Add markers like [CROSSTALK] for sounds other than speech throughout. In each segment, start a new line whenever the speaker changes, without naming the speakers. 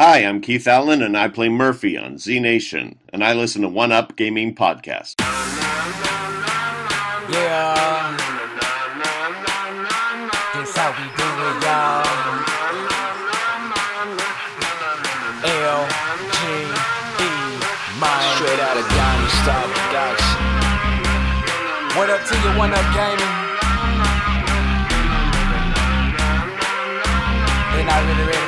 Hi, I'm Keith Allan, and I play Murphy on Z Nation, and I listen to One Up Gaming Podcast.
Yeah. This how we do it, y'all. L G E, man.
Straight out of Diamond Star Production.
What up to you, one up gaming? They not really ready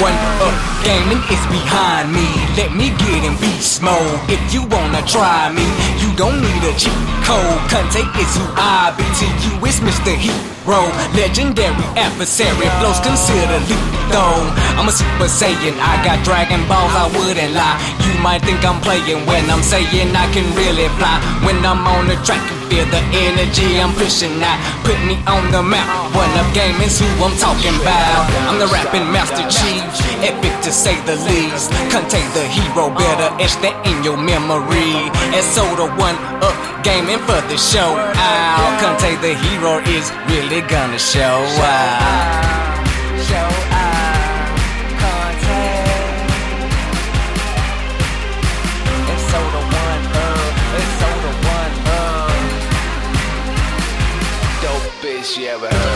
One up gaming is behind me. Let me get in beast mode. If you wanna try me, you don't need a cheat code. Conte is who I be to you. It's Mr. Hero, legendary adversary. Flows consider though. I'm a super saiyan. I got Dragon Balls. I wouldn't lie. You might think I'm playing when I'm saying I can really fly. When I'm on the track, you feel the energy I'm pushing out. Put me on the map. One up gaming's who I'm talking about. I'm the rapping master chief, epic to say the least. Contain the hero, better etch that in your memory. And so the one up gaming for the show out. Contain the hero is really gonna show out. Show out. Contain. And so the one up, and so the one up.
You ever heard.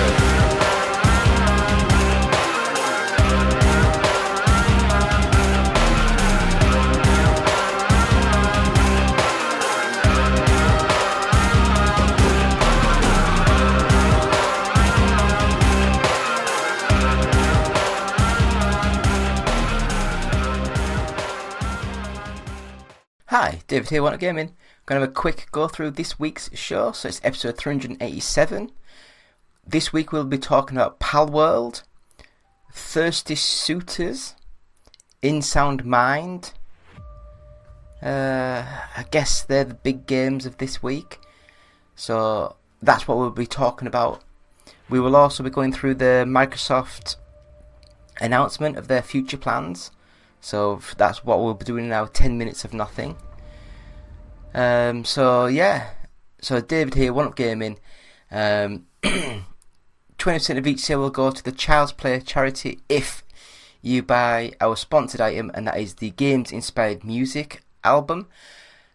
Hi, David here, One Up Gaming. Going to have a quick go through this week's show. So it's episode 387. This week we'll be talking about Palworld, Thirsty Suitors, In Sound Mind. Uh, I guess they're the big games of this week. So that's what we'll be talking about. We will also be going through the Microsoft announcement of their future plans. So that's what we'll be doing now. Ten minutes of nothing. Um, so yeah. So David here, One Up Gaming. Um, [CLEARS THROAT] Twenty percent of each sale will go to the Child's Play charity if you buy our sponsored item, and that is the Games Inspired Music album.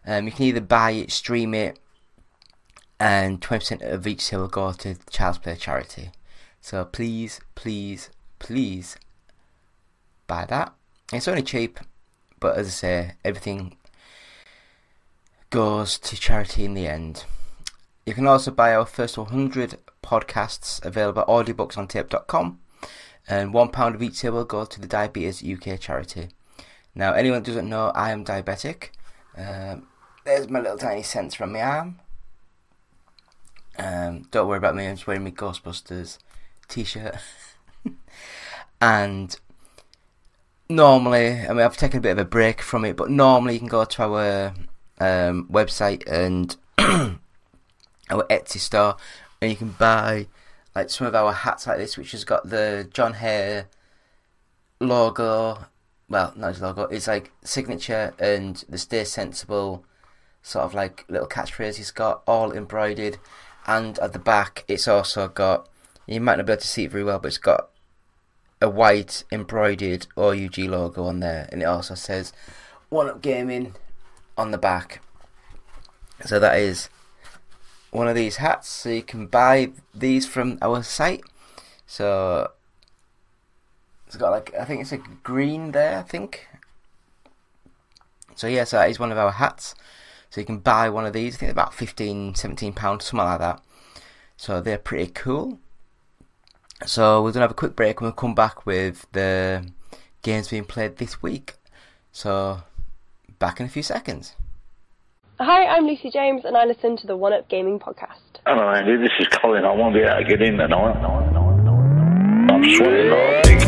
Um, you can either buy it, stream it, and twenty percent of each sale will go to the Child's Play charity. So please, please, please buy that. It's only cheap, but as I say, everything goes to charity in the end. You can also buy our first 100 podcasts available at audiobooksontape.com, and £1 of each sale will go to the Diabetes UK charity. Now, anyone that doesn't know, I am diabetic. Um, there's my little tiny sensor on my arm. Um, don't worry about me, I'm just wearing my Ghostbusters t shirt. [LAUGHS] and normally, I mean, I've taken a bit of a break from it, but normally you can go to our um, website and [CLEARS THROAT] our Etsy store, and you can buy like some of our hats like this, which has got the John Hare logo. Well, not his logo. It's like signature and the Stay Sensible sort of like little catchphrase he's got all embroidered, and at the back it's also got. You might not be able to see it very well, but it's got a white embroidered OUG logo on there, and it also says "One Up Gaming" on the back. So that is one of these hats. So you can buy these from our site. So it's got like I think it's a green there. I think. So yeah, so that is one of our hats. So you can buy one of these. I think about 15, 17 pounds, something like that. So they're pretty cool. So we're gonna have a quick break and we'll come back with the games being played this week. So back in a few seconds.
Hi, I'm Lucy James, and I listen to the One Up Gaming podcast.
Hello, Andy. This is Colin. I won't be able to get in tonight. I'm sweating like a pig.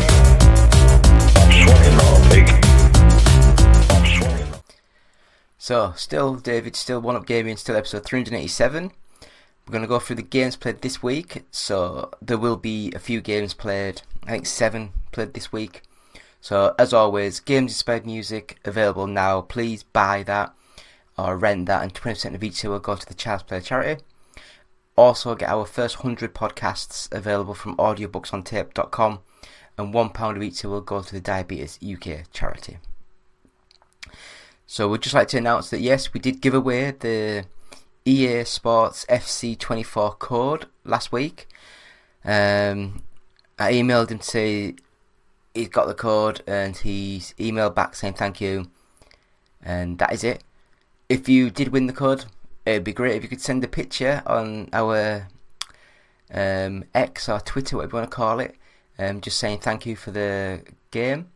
I'm sweating like a pig. I'm sweating. like-
So, still David, still One Up Gaming, still episode 387. We're going to go through the games played this week. So, there will be a few games played. I think seven played this week. So, as always, games inspired music available now. Please buy that or rent that, and 20% of each sale will go to the Child's Play charity. Also, get our first 100 podcasts available from audiobooksontape.com. and one pound of each sale will go to the Diabetes UK charity. So we'd just like to announce that yes, we did give away the EA Sports FC24 code last week. Um, I emailed him to say he's got the code and he's emailed back saying thank you, and that is it. If you did win the code, it'd be great if you could send a picture on our um, X or Twitter, whatever you want to call it, um, just saying thank you for the game.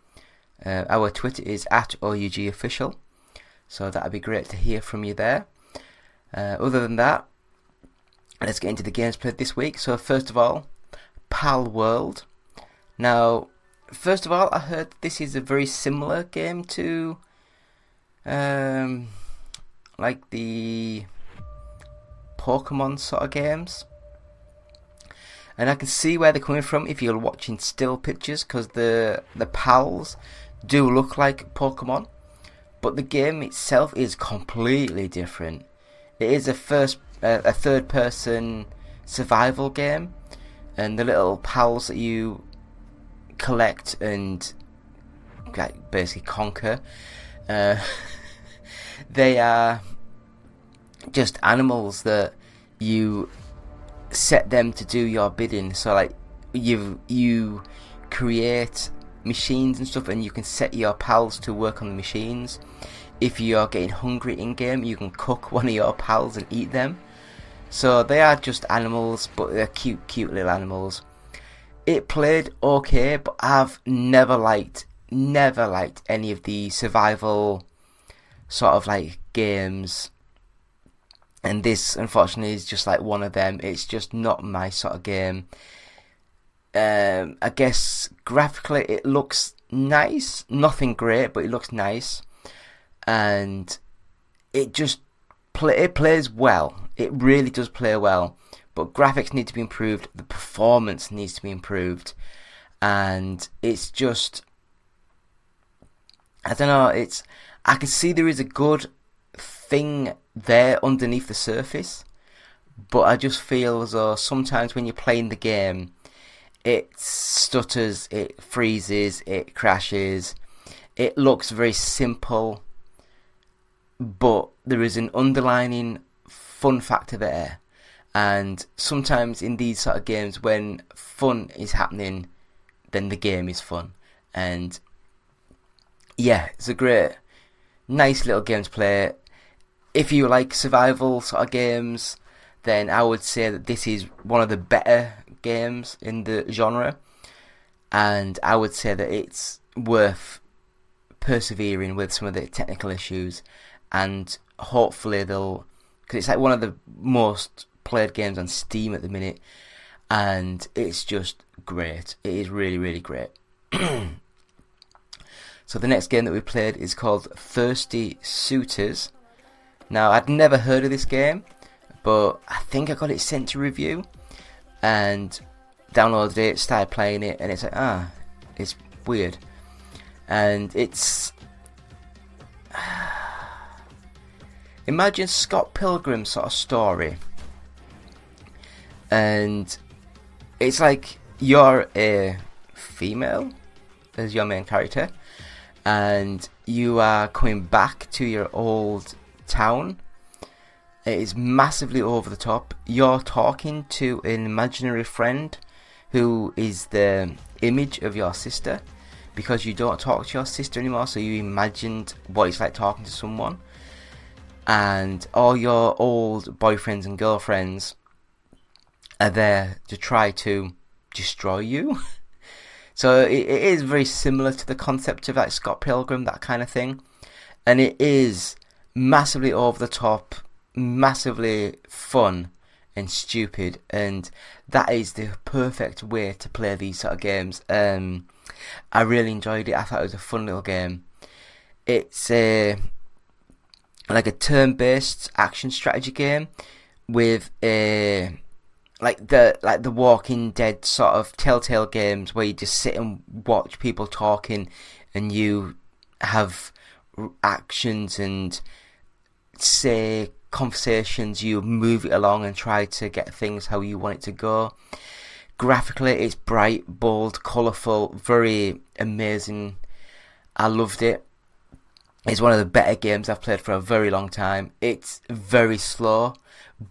Uh, our Twitter is at OUG official, so that'd be great to hear from you there. Uh, other than that, let's get into the games played this week. So first of all, Palworld. Now, first of all, I heard this is a very similar game to, um, like the Pokemon sort of games. And I can see where they're coming from if you're watching still pictures, because the the pals do look like Pokemon, but the game itself is completely different. It is a first, uh, a third person survival game, and the little pals that you collect and like basically conquer, uh, [LAUGHS] they are just animals that you set them to do your bidding. So like you you create machines and stuff, and you can set your pals to work on the machines. If you're getting hungry in game, you can cook [LAUGHS] one of your pals and eat them. So they are just animals, but they're cute, cute little animals. It played okay, but I've never liked, never liked any of the survival sort of like games and this unfortunately is just like one of them. It's just not my sort of game. Um, I guess graphically it looks nice, nothing great, but it looks nice, and it just play it plays well. It really does play well, but graphics need to be improved. The performance needs to be improved, and it's just I don't know. It's I can see there is a good thing there underneath the surface, but I just feel as though sometimes when you're playing the game, it stutters, it freezes, it crashes. It looks very simple, but there is an underlining fun factor there. And sometimes in these sort of games, when fun is happening, then the game is fun. And yeah, it's a great, nice little game to play. If you like survival sort of games, then I would say that this is one of the better games in the genre, and I would say that it's worth persevering with some of the technical issues, and hopefully they'll because it's like one of the most played games on Steam at the minute, and it's just great. It is really really great. [CLEARS THROAT] so the next game that we played is called Thirsty Suitors now, I'd never heard of this game, but I think I got it sent to review and downloaded it, started playing it, and it's like, ah, it's weird. And it's. [SIGHS] Imagine Scott Pilgrim sort of story. And it's like you're a female as your main character, and you are coming back to your old town. It is massively over the top. You're talking to an imaginary friend who is the image of your sister because you don't talk to your sister anymore, so you imagined what it's like talking to someone. And all your old boyfriends and girlfriends are there to try to destroy you. [LAUGHS] so it, it is very similar to the concept of like Scott Pilgrim, that kind of thing. And it is massively over the top, massively fun and stupid, and that is the perfect way to play these sort of games. Um, I really enjoyed it. I thought it was a fun little game. It's a like a turn-based action strategy game with a like the like the Walking Dead sort of Telltale games where you just sit and watch people talking, and you have actions and say conversations, you move it along and try to get things how you want it to go. Graphically, it's bright, bold, colourful, very amazing. I loved it. It's one of the better games I've played for a very long time. It's very slow,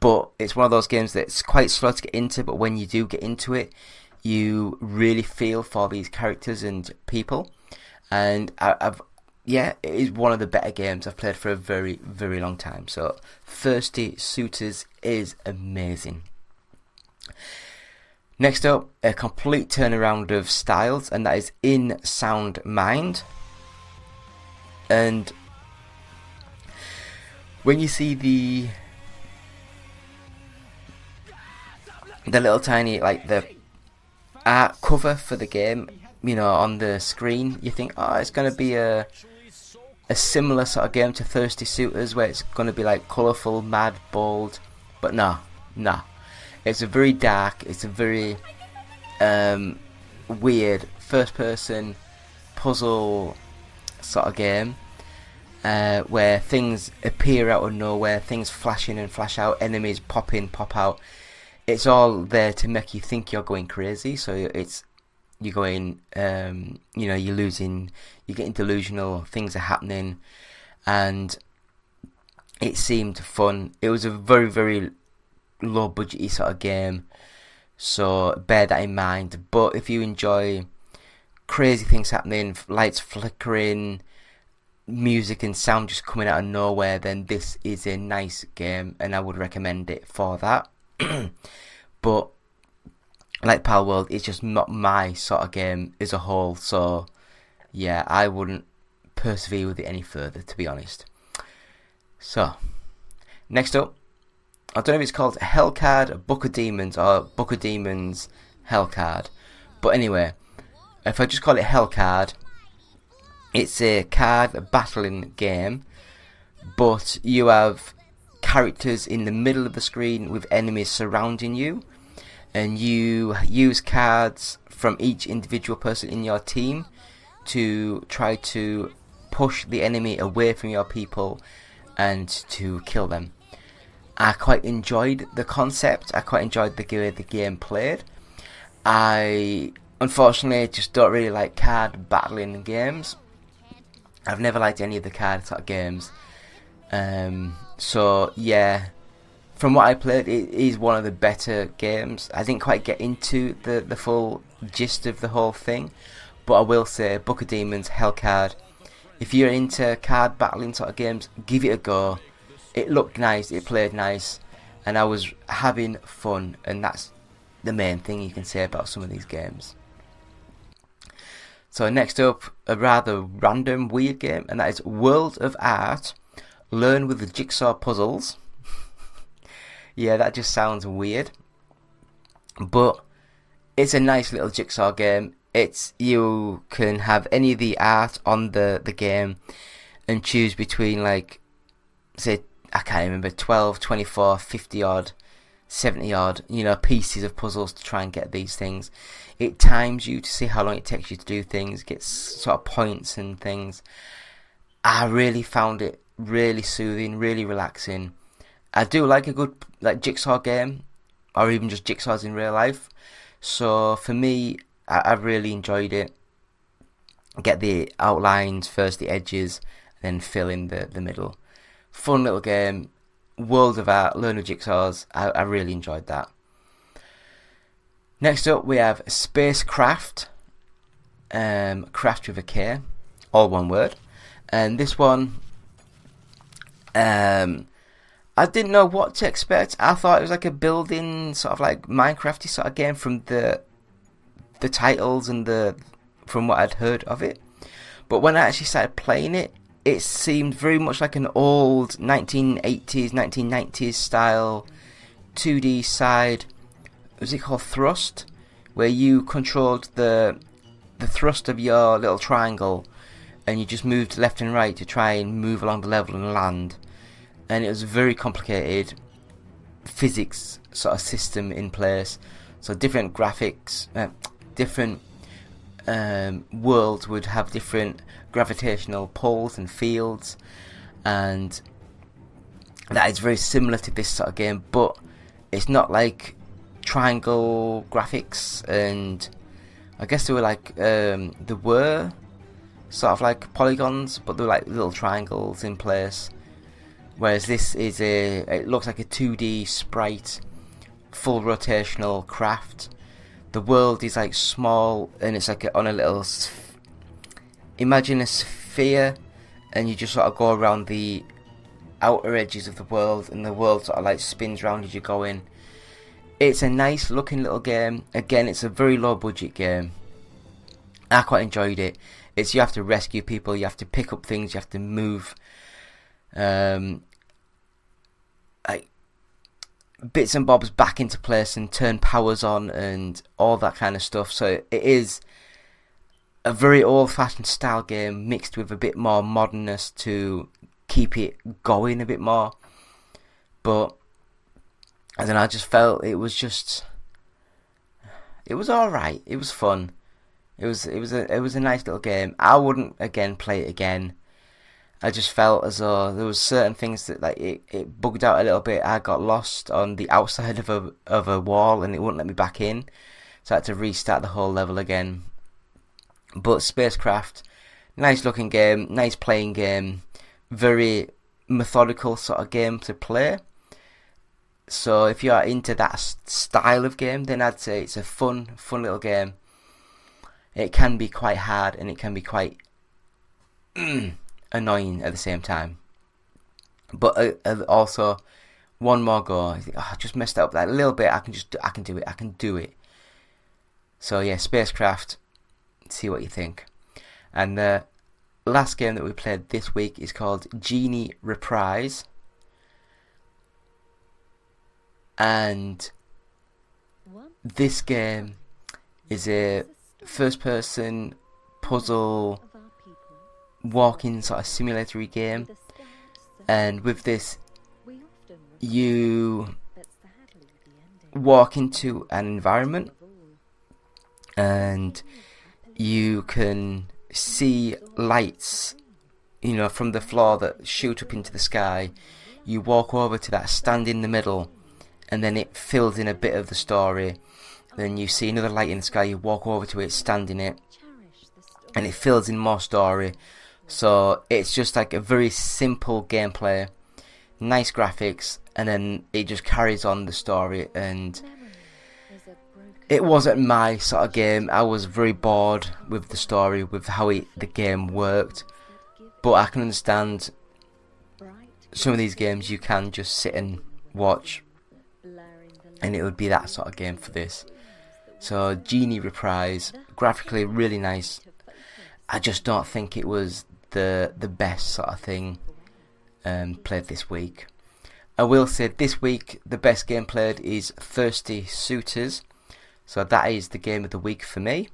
but it's one of those games that's quite slow to get into, but when you do get into it, you really feel for these characters and people. And I, I've yeah, it is one of the better games I've played for a very, very long time. So, Thirsty Suitors is amazing. Next up, a complete turnaround of styles, and that is In Sound Mind. And when you see the the little tiny like the art cover for the game, you know, on the screen, you think, oh, it's going to be a a similar sort of game to Thirsty Suitors, where it's going to be like colourful, mad, bold, but no, no. It's a very dark, it's a very um, weird first-person puzzle sort of game. Uh, where things appear out of nowhere, things flash in and flash out, enemies pop in, pop out. It's all there to make you think you're going crazy. So it's you're going, um, you know, you're losing, you're getting delusional. Things are happening, and it seemed fun. It was a very very low budgety sort of game, so bear that in mind. But if you enjoy crazy things happening, lights flickering, music and sound just coming out of nowhere, then this is a nice game, and I would recommend it for that. [CLEARS THROAT] but like Palworld, it's just not my sort of game as a whole. So yeah, I wouldn't persevere with it any further, to be honest. So next up, I don't know if it's called Hellcard Book of Demons or Book of Demons Hellcard, but anyway, if I just call it Hellcard it's a card battling game, but you have characters in the middle of the screen with enemies surrounding you, and you use cards from each individual person in your team to try to push the enemy away from your people and to kill them. I quite enjoyed the concept. I quite enjoyed the way the game played. I unfortunately just don't really like card battling games. I've never liked any of the card of games. Um, so yeah, from what I played, it is one of the better games. I didn't quite get into the the full gist of the whole thing, but I will say, Book of Demons, Hellcard. If you're into card battling sort of games, give it a go. It looked nice, it played nice, and I was having fun, and that's the main thing you can say about some of these games. So next up, a rather random, weird game, and that is World of Art. Learn with the jigsaw puzzles. yeah, that just sounds weird, but it's a nice little jigsaw game. It's you can have any of the art on the the game and choose between like say I can't remember 12, 24, 50 odd 70 odd, you know, pieces of puzzles to try and get these things. It times you to see how long it takes you to do things, gets sort of points and things. I really found it really soothing, really relaxing. I do like a good like jigsaw game, or even just jigsaws in real life. So for me, I, I really enjoyed it. Get the outlines first, the edges, then fill in the the middle. Fun little game World of Art, Learn of Jigsaws. I, I really enjoyed that. Next up, we have SpaceKraft. Um, craft with a K, all one word. And this one, um, I didn't know what to expect. I thought it was like a building, sort of like Minecrafty sort of game from the the titles and the from what I'd heard of it. But when I actually started playing it, it seemed very much like an old 1980s, 1990s style 2D side. Was it called Thrust? Where you controlled the the thrust of your little triangle, and you just moved left and right to try and move along the level and land. And it was a very complicated physics sort of system in place. So different graphics, uh, different um, worlds would have different gravitational poles and fields, and that is very similar to this sort of game, but it's not like triangle graphics, and I guess they were like um, there were sort of like polygons, but they were like little triangles in place. Whereas this is a, it looks like a 2D sprite, full rotational craft. The world is like small and it's like on a little. Imagine a sphere, and you just sort of go around the outer edges of the world, and the world sort of like spins round as you go in. It's a nice looking little game. Again, it's a very low budget game. I quite enjoyed it. It's you have to rescue people, you have to pick up things, you have to move um, bits and bobs back into place and turn powers on and all that kind of stuff. So it is a very old-fashioned style game mixed with a bit more modernness to keep it going a bit more. But and then I just felt it was just it was all right. It was fun. It was it was a it was a nice little game. I wouldn't again play it again. I just felt as though there was certain things that like it, it bugged out a little bit. I got lost on the outside of a of a wall and it wouldn't let me back in, so I had to restart the whole level again. But SpaceKraft, nice looking game, nice playing game, very methodical sort of game to play. So if you are into that style of game, then I'd say it's a fun, fun little game. It can be quite hard and it can be quite [CLEARS THROAT] annoying at the same time. But uh, uh, also, one more go. I think, oh, I just messed up that little bit. I can just, I can do it. I can do it. So yeah, SpaceKraft. See what you think. And the last game that we played this week is called Genie Reprise. And this game is a first person puzzle walking sort of simulatory game. And with this you walk into an environment and you can see lights you know from the floor that shoot up into the sky. You walk over to that stand in the middle and then it fills in a bit of the story. Then you see another light in the sky you walk over to it stand in it and it fills in more story so it's just like a very simple gameplay nice graphics and then it just carries on the story and it wasn't my sort of game. I was very bored with the story, with how it, the game worked. But I can understand some of these games you can just sit and watch, and it would be that sort of game for this. So Genie Reprise, graphically really nice. I just don't think it was the the best sort of thing um, played this week. I will say this week the best game played is Thirsty Suitors. So that is the game of the week for me.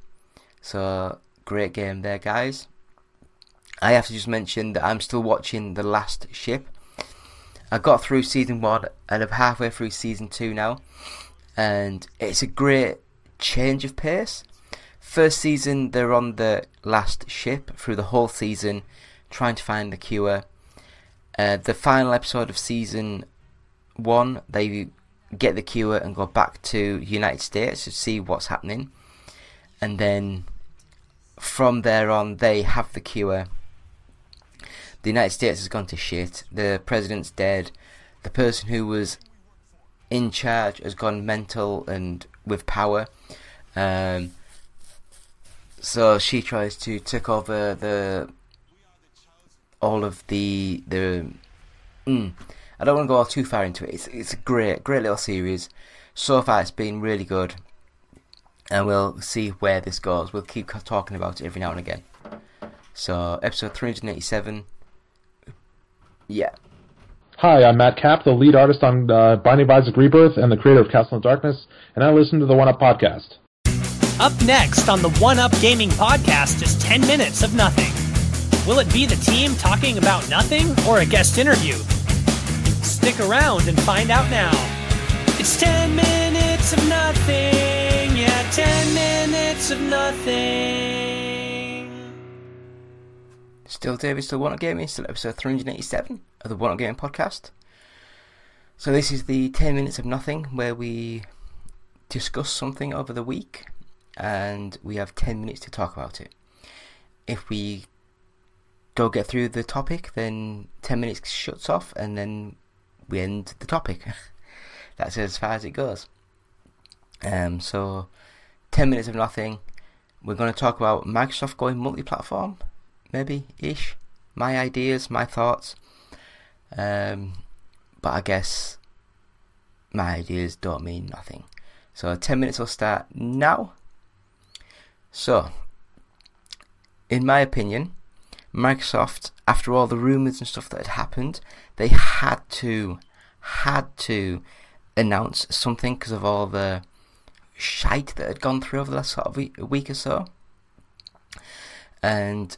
So great game there, guys. I have to just mention that I'm still watching The Last Ship. I got through season one and I'm halfway through season two now, and it's a great change of pace. First season, they're on the last ship through the whole season, trying to find the cure. Uh, the final episode of season one, they get the cure and go back to United States to see what's happening, and then from there on, they have the cure. The United States has gone to shit. The president's dead. The person who was in charge has gone mental and with power. Um, so she tries to take over the all of the the. Mm, I don't want to go too far into it. It's it's a great great little series. So far, it's been really good, and we'll see where this goes. We'll keep talking about it every now and again. So episode three hundred eighty-seven. Yeah.
Hi, I'm Matt Cap, the lead artist on uh, Binding of Isaac Rebirth and the creator of Castle in Darkness, and I listen to the One Up podcast.
Up next on the One Up Gaming Podcast is 10 minutes of nothing. Will it be the team talking about nothing or a guest interview? Stick around and find out now. It's 10 minutes of nothing. Yeah, 10 minutes of nothing.
Still David, still One Up Gaming, still episode 387 of the One Up Gaming podcast. So this is the 10 minutes of nothing where we discuss something over the week and we have 10 minutes to talk about it. If we don't get through the topic, then 10 minutes shuts off and then we end the topic. [LAUGHS] That's as far as it goes. Um, so, 10 minutes of nothing. We're going to talk about Microsoft going multi platform, maybe ish. My ideas, my thoughts. Um, but I guess my ideas don't mean nothing. So 10 minutes will start now. So, in my opinion, Microsoft, after all the rumours and stuff that had happened, they had to, had to announce something because of all the shite that had gone through over the last sort of week, week or so. And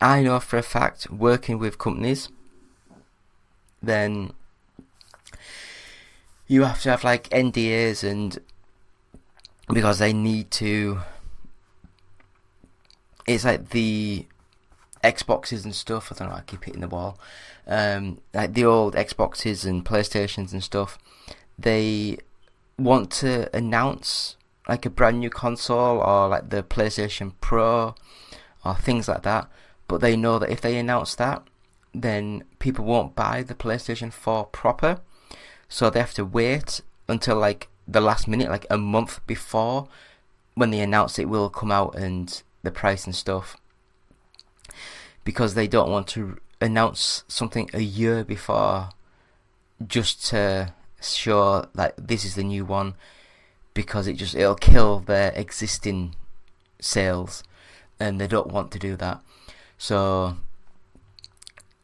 I know for a fact, working with companies, then you have to have like NDAs and because they need to. It's like the Xboxes and stuff. I don't know. I keep hitting the wall. Um, like the old Xboxes and PlayStations and stuff. They want to announce like a brand new console or like the PlayStation Pro or things like that. But they know that if they announce that, then people won't buy the PlayStation 4 proper. So they have to wait until like the last minute, like a month before when they announce it will come out and the price and stuff. Because they don't want to announce something a year before just to show that this is the new one because it just it'll kill their existing sales and they don't want to do that. So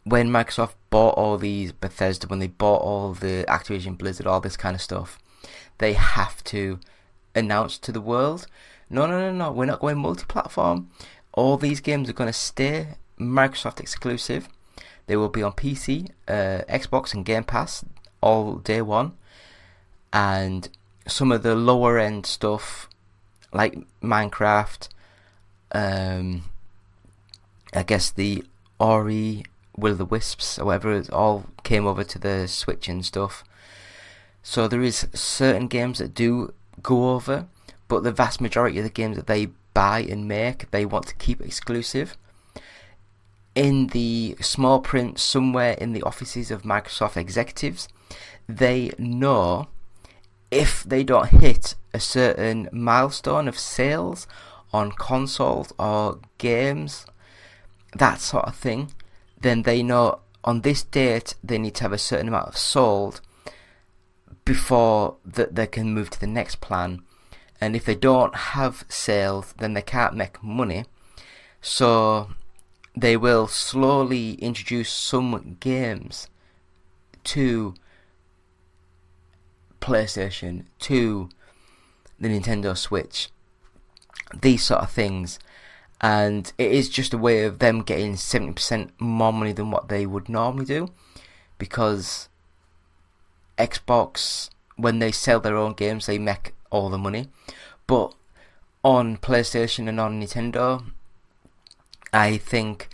when Microsoft bought all these Bethesda, when they bought all the Activision Blizzard, all this kind of stuff, they have to announce to the world, no, no, no, no, we're not going multi-platform. All these games are going to stay Microsoft exclusive. They will be on PC, uh, Xbox, and Game Pass all day one. And some of the lower end stuff, like Minecraft, um, I guess the Ori Will the Wisps or whatever, it all came over to the Switch and stuff. So there is certain games that do go over, but the vast majority of the games that they buy and make, they want to keep exclusive. In the small print somewhere in the offices of Microsoft executives, they know if they don't hit a certain milestone of sales on consoles or games, that sort of thing, then they know on this date they need to have a certain amount of sold before that they can move to the next plan. And if they don't have sales, then they can't make money. So they will slowly introduce some games to PlayStation, to the Nintendo Switch, these sort of things and it is just a way of them getting 70% more money than what they would normally do because Xbox when they sell their own games they make all the money. But on PlayStation and on Nintendo I think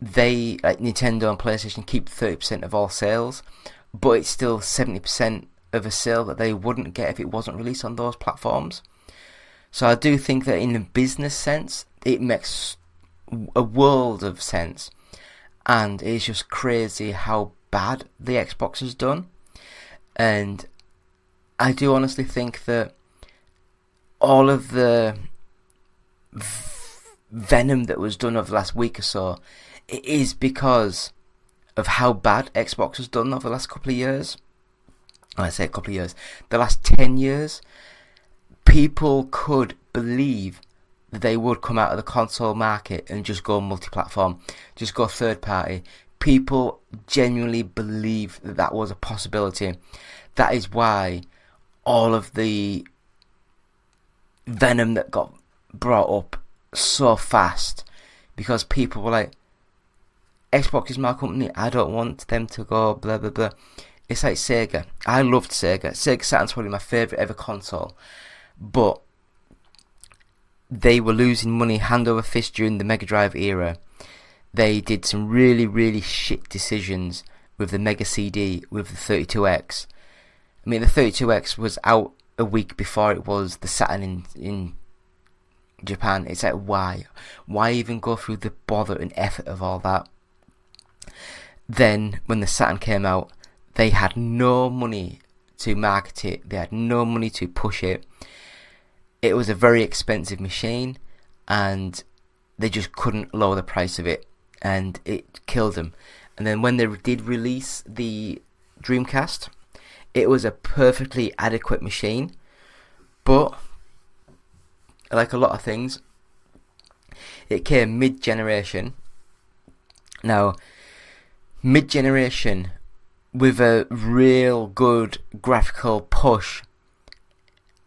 they like Nintendo and PlayStation keep 30% of all sales but it's still 70% of a sale that they wouldn't get if it wasn't released on those platforms. So I do think that in a business sense it makes a world of sense, and it's just crazy how bad the Xbox has done. And I do honestly think that all of the venom that was done over the last week or so, it is because of how bad Xbox has done over the last couple of years. I say a couple of years, the last ten years, people could believe that they would come out of the console market and just go multi-platform, just go third party. People genuinely believe that that was a possibility. That is why all of the venom that got brought up so fast because people were like, Xbox is my company. I don't want them to go blah blah blah. It's like Sega. I loved Sega. Sega Saturn's probably my favorite ever console, but they were losing money hand over fist during the Mega Drive era. They did some really, really shit decisions with the Mega CD, with the 32X. I mean, the 32X was out a week before it was the Saturn in in Japan. It's like why, why even go through the bother and effort of all that? Then when the Saturn came out, they had no money to market it. They had no money to push it. It was a very expensive machine, and they just couldn't lower the price of it, and it killed them. And then when they did release the Dreamcast, it was a perfectly adequate machine, but like a lot of things, it came mid generation. Now, mid generation with a real good graphical push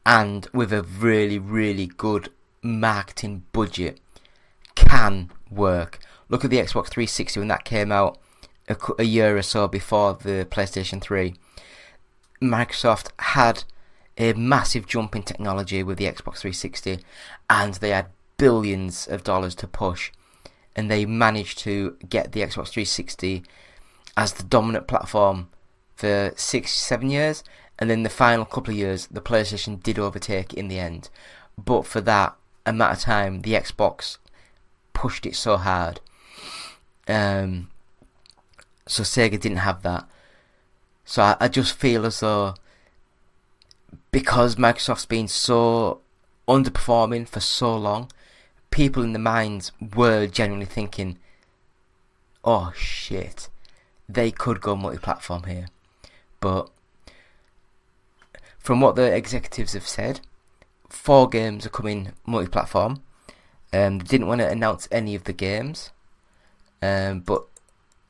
and with a really, really good marketing budget can work. Look at the Xbox 360 when that came out a, a year or so before the PlayStation 3. Microsoft had a massive jump in technology with the Xbox 360 and they had billions of dollars to push and they managed to get the Xbox 360 as the dominant platform for six, seven years, and then the final couple of years, the PlayStation did overtake in the end. But for that amount of time, the Xbox pushed it so hard. Um, so Sega didn't have that. So I, I just feel as though because Microsoft's been so underperforming for so long, people in the minds were genuinely thinking, "Oh shit, they could go multi-platform here." But from what the executives have said, four games are coming multi-platform. Um, they didn't want to announce any of the games, um, but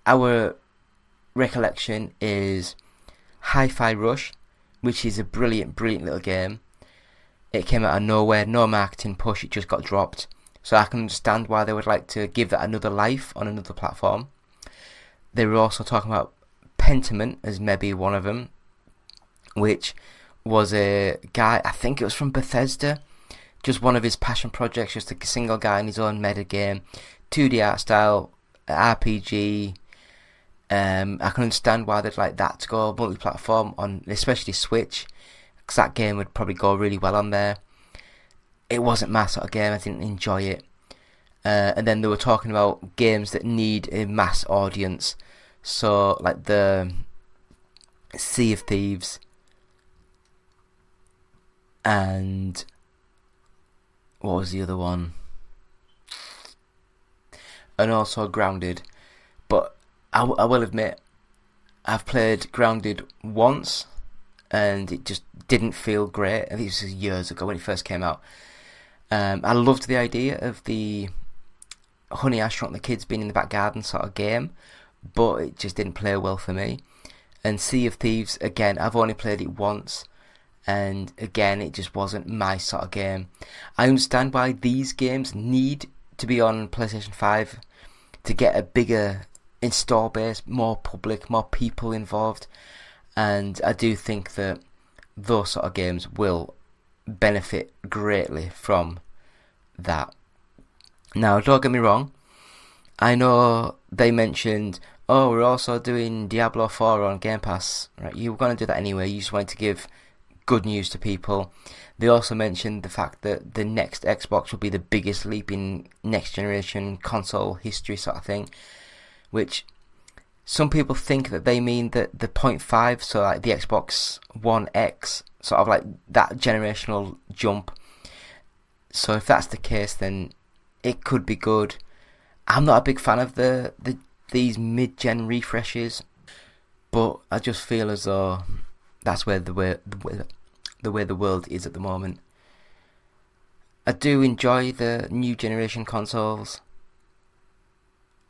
our recollection is Hi-Fi Rush, which is a brilliant, brilliant little game. It came out of nowhere, no marketing push, it just got dropped. So I can understand why they would like to give that another life on another platform. They were also talking about Pentiment as maybe one of them, which was a guy, I think it was from Bethesda, just one of his passion projects, just a single guy in his own meta game, 2D art style, RPG. Um, I can understand why they'd like that to go multi-platform on, especially Switch, because that game would probably go really well on there. It wasn't my sort of game. I didn't enjoy it. Uh, and then they were talking about games that need a mass audience, so like the Sea of Thieves and what was the other one? And also Grounded. But I, w- I will admit, I've played Grounded once and it just didn't feel great. I think this was years ago when it first came out. Um, I loved the idea of the Honey I Shrunk the Kids being in the back garden sort of game, but it just didn't play well for me. And Sea of Thieves, again, I've only played it once and again it just wasn't my sort of game. I understand why these games need to be on PlayStation 5 to get a bigger install base, more public, more people involved, and I do think that those sort of games will benefit greatly from that. Now, don't get me wrong, I know they mentioned, oh, we're also doing Diablo 4 on Game Pass, right? You were going to do that anyway, you just wanted to give good news to people. They also mentioned the fact that the next Xbox will be the biggest leap in next generation console history, sort of thing. Which some people think that they mean that the 0.5, so like the Xbox One X, sort of like that generational jump. So if that's the case, then it could be good. I'm not a big fan of the, the these mid-gen refreshes, but I just feel as though that's where the way, the way the way the world is at the moment. I do enjoy the new generation consoles.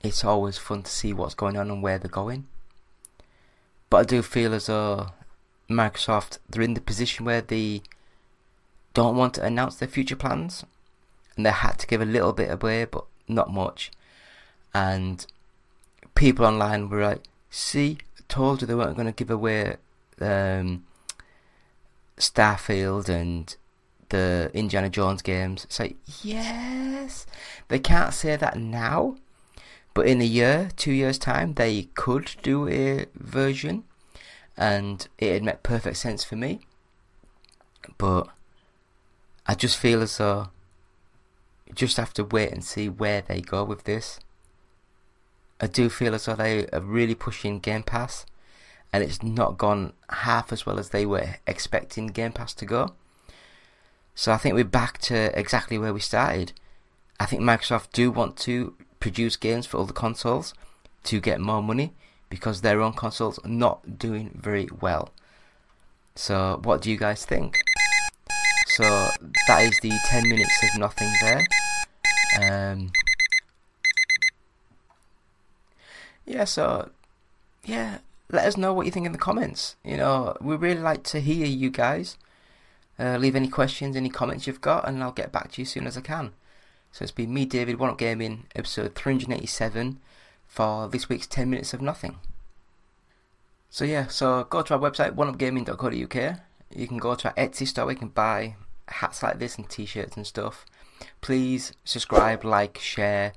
It's always fun to see what's going on and where they're going. But I do feel as though Microsoft they're in the position where they don't want to announce their future plans and they had to give a little bit away but not much. And people online were like, see, I told you they weren't going to give away um, Starfield and the Indiana Jones games. It's like, yes, they can't say that now, but in a year, two years' time, they could do a version, and it had made perfect sense for me. but I just feel as though you just have to wait and see where they go with this. I do feel as though they are really pushing Game Pass, and it's not gone half as well as they were expecting Game Pass to go. So I think we're back to exactly where we started. I think Microsoft do want to produce games for the consoles to get more money because their own consoles are not doing very well. So, what do you guys think? So, that is the 10 minutes of nothing there. Um, yeah, so, yeah, let us know what you think in the comments. You know, we really like to hear you guys. Uh, leave any questions, any comments you've got, and I'll get back to you as soon as I can. So it's been me, David, One Up Gaming, episode 387 for this week's 10 Minutes of Nothing. So yeah, so go to our website, oneupgaming.co.uk. You can go to our Etsy store you can buy hats like this and t-shirts and stuff. Please subscribe, like, share,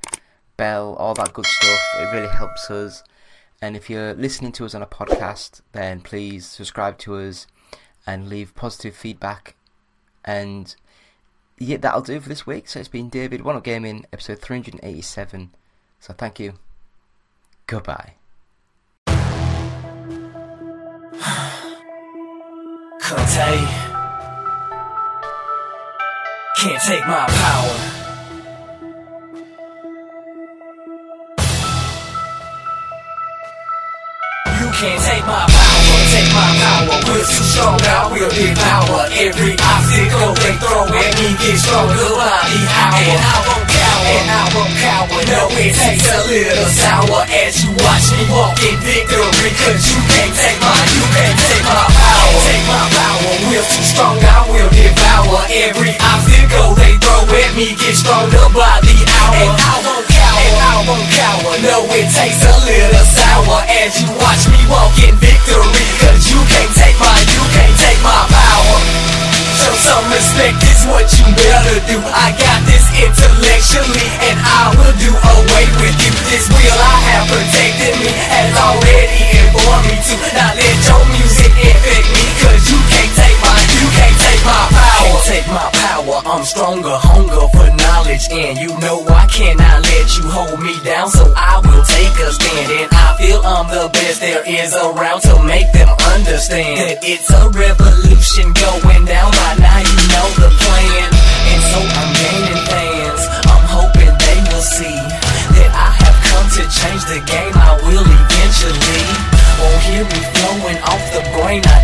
bell, all that good stuff. It really helps us. And if you're listening to us on a podcast, then please subscribe to us and leave positive feedback. And yeah, that'll do for this week. So it's been David, One Up Gaming, episode 387. So thank you. Goodbye. [SIGHS]
Conte can't take my power. You can't take my power, take my power. We're too strong, I will devour every by the hour. And I won't cower, and I won't cower. No, it takes a little sour as you watch me walk in victory. Cause you can't take my, you can't take my power. Take my power, we're too strong, I will devour every obstacle they throw at me. Get stronger by the hour. And I won't cower, and I won't cower. No, it takes a little sour as you watch me walk in victory. Cause you can't take my, you can't take my power. Show some respect is what you better do. I got this intellectually, and I will do away with you. This will I have protected me, has already informed me to not let your music infect me. Cause you can't take my, you can't take my power. Can't take my power, I'm stronger, hunger for knowledge. And you know I cannot let you hold me down, so I will take a stand. And I feel I'm the best there is around to make them understand that it's a revolution going down. By now you know the plan, and so I'm gaining fans. I'm hoping they will see that I have come to change the game. I will eventually. Oh, Won't hear me flowing off the brain. I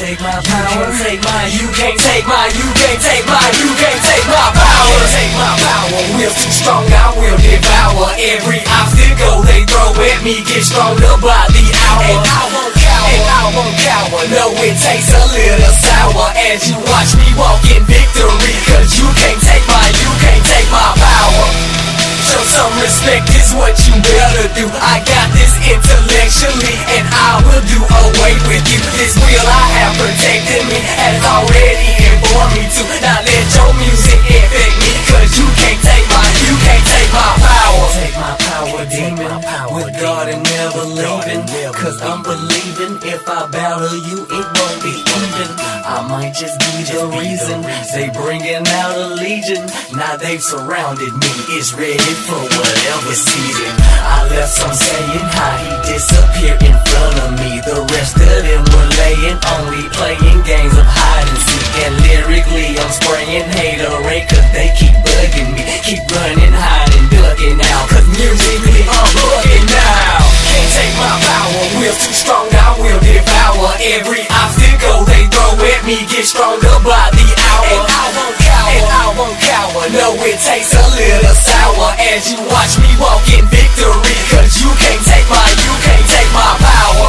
take my power, take my, you can't take my, you can't take my, you can't take my power, take my power, we're too strong, I will devour every obstacle they throw at me, get stronger by the hour, and I won't cower, and I won't cower, no it takes a little sour. As you watch me walk in victory, cause you can't take my, you can't take my power. Some respect is what you better do. I got this intellectually, and I will do away with you. This will I have protected me, has already informed me to not let your music infect me. Cause you can't take my, you can't take my power. Take my power, demon, with God and never leaving. Cause I'm believing if I battle you, it won't be even. I might just be the reason they bringing out a legion. Now they've surrounded me, it's ready for whatever season. I left some saying how he disappeared in front of me. The rest of them were laying, only playing games of hide and seek. And lyrically, I'm spraying haterade cause they keep bugging me. Keep running, hiding, ducking out. Cause musically, I'm bugging now. Can't take my power, we're too strong, I will devour every obstacle they throw at me. Get stronger by the hour. And I won't cower, and I won't cower. No, it tastes a little sour as you watch me walk in victory. Cause you can't take my, you can't take my power.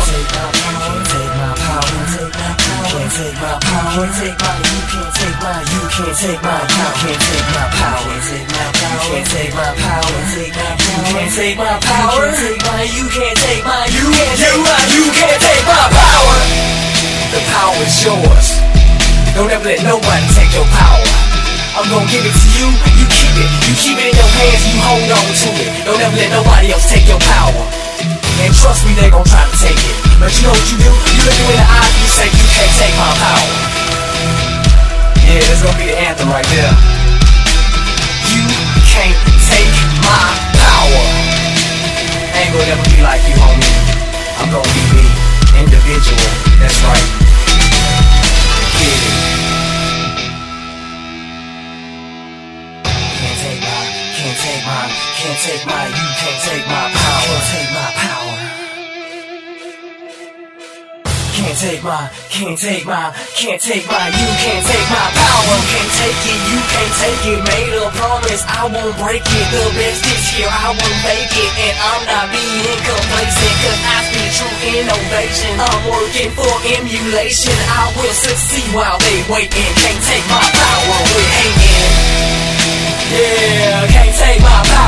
Take my power, can't take my power. Can't take my, you can't take my, you can't take my, you can't take my power. Can't take my power. Can't take my power. You can't take my, you can't take my, you can't take my power. The power is yours. Don't ever let no one take your power. I'm gonna give it to you. You keep it. You keep it in your hands. You hold on to it. Don't ever let nobody else take your power. And trust me, they gon' try to take it. But you know what you do? You look them in the eyes and you say, you can't take my power. Yeah, that's gonna be the anthem right there. You can't take my power. Ain't gonna be like you, homie. I'm gonna be me, individual. That's right. Can't take my, can't take my, can't take my, you can't take my power. Can't take my power. Can't take my, can't take my, can't take my, you can't take my power. Can't take it, you can't take it. Made a promise, I won't break it. The best is here, I won't make it. And I'm not being complacent, cause I speak true innovation. I'm working for emulation. I will succeed while they waiting. Can't take my power, we're hating. Yeah, can't take my power.